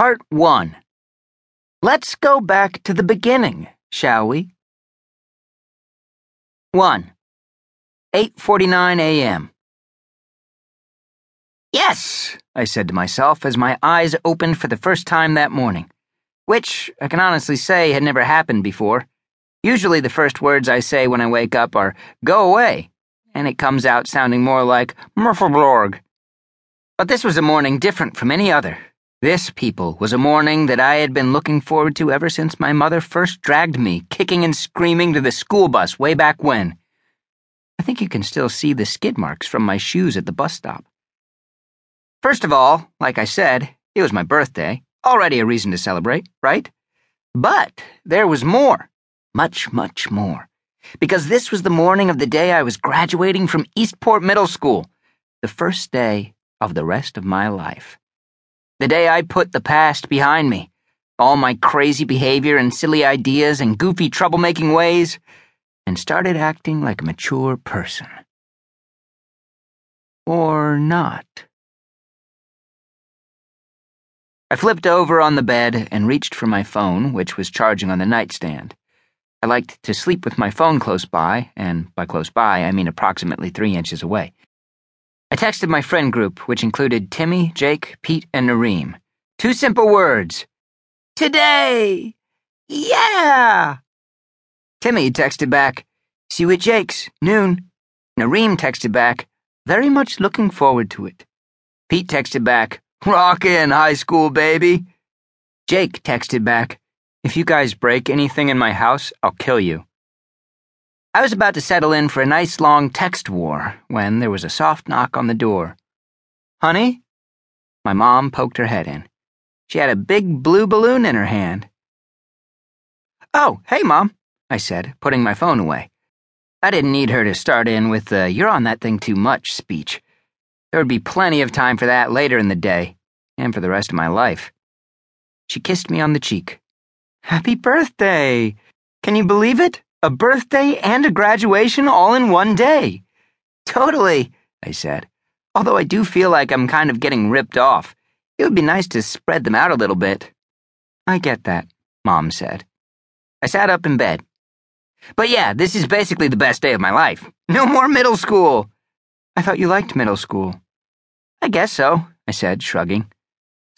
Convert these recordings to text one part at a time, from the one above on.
Part 1 Let's go back to the beginning, shall we? 1. 8:49 a.m. Yes, I said to myself as my eyes opened for the first time that morning, which I can honestly say had never happened before. Usually the first words I say when I wake up are go away, and it comes out sounding more like Murphablorg. But this was a morning different from any other. This, people, was a morning that I had been looking forward to ever since my mother first dragged me, kicking and screaming, to the school bus way back when. I think you can still see the skid marks from my shoes at the bus stop. First of all, like I said, it was my birthday, already a reason to celebrate, right? But there was more, much, much more. Because this was the morning of the day I was graduating from Eastport Middle School, the first day of the rest of my life. The day I put the past behind me, all my crazy behavior and silly ideas and goofy troublemaking ways, and started acting like a mature person. Or not. I flipped over on the bed and reached for my phone, which was charging on the nightstand. I liked to sleep with my phone close by, and by close by, I mean approximately three inches away. I texted my friend group, which included Timmy, Jake, Pete, and Nareem. Two simple words Today! Yeah! Timmy texted back, See you at Jake's, noon. Nareem texted back, Very much looking forward to it. Pete texted back, Rockin', high school baby. Jake texted back, If you guys break anything in my house, I'll kill you. I was about to settle in for a nice long text war when there was a soft knock on the door. Honey? My mom poked her head in. She had a big blue balloon in her hand. Oh, hey, Mom, I said, putting my phone away. I didn't need her to start in with the you're on that thing too much speech. There would be plenty of time for that later in the day, and for the rest of my life. She kissed me on the cheek. Happy birthday! Can you believe it? A birthday and a graduation all in one day. Totally, I said. Although I do feel like I'm kind of getting ripped off. It would be nice to spread them out a little bit. I get that, Mom said. I sat up in bed. But yeah, this is basically the best day of my life. No more middle school. I thought you liked middle school. I guess so, I said, shrugging.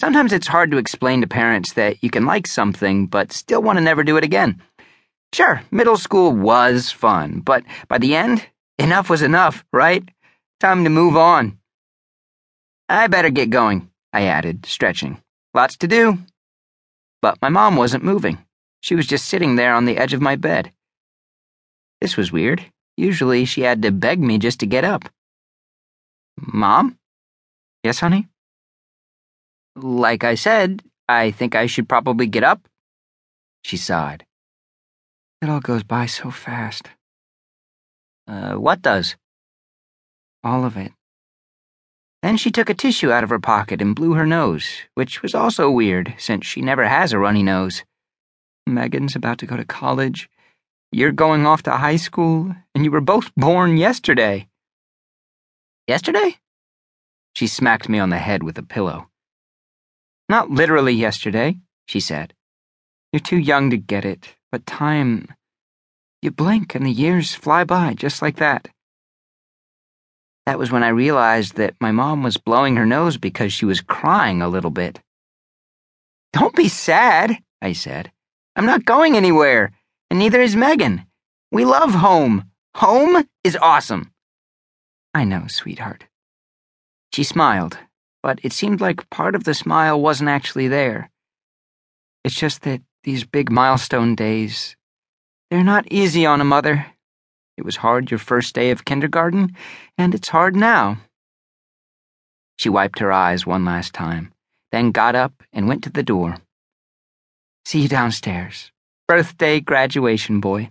Sometimes it's hard to explain to parents that you can like something but still want to never do it again. Sure, middle school was fun, but by the end, enough was enough, right? Time to move on. I better get going, I added, stretching. Lots to do. But my mom wasn't moving. She was just sitting there on the edge of my bed. This was weird. Usually she had to beg me just to get up. Mom? Yes, honey? Like I said, I think I should probably get up. She sighed. It all goes by so fast. Uh, what does? All of it. Then she took a tissue out of her pocket and blew her nose, which was also weird, since she never has a runny nose. Megan's about to go to college. You're going off to high school, and you were both born yesterday. Yesterday? She smacked me on the head with a pillow. Not literally yesterday, she said. You're too young to get it, but time. You blink and the years fly by just like that. That was when I realized that my mom was blowing her nose because she was crying a little bit. Don't be sad, I said. I'm not going anywhere, and neither is Megan. We love home. Home is awesome. I know, sweetheart. She smiled, but it seemed like part of the smile wasn't actually there. It's just that these big milestone days, they're not easy on a mother. It was hard your first day of kindergarten, and it's hard now. She wiped her eyes one last time, then got up and went to the door. See you downstairs. Birthday graduation boy.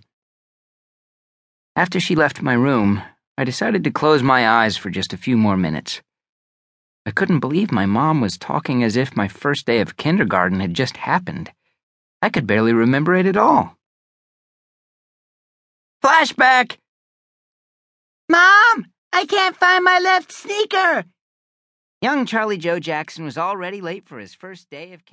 After she left my room, I decided to close my eyes for just a few more minutes. I couldn't believe my mom was talking as if my first day of kindergarten had just happened. I could barely remember it at all. Flashback! Mom! I can't find my left sneaker! Young Charlie Joe Jackson was already late for his first day of kindergarten.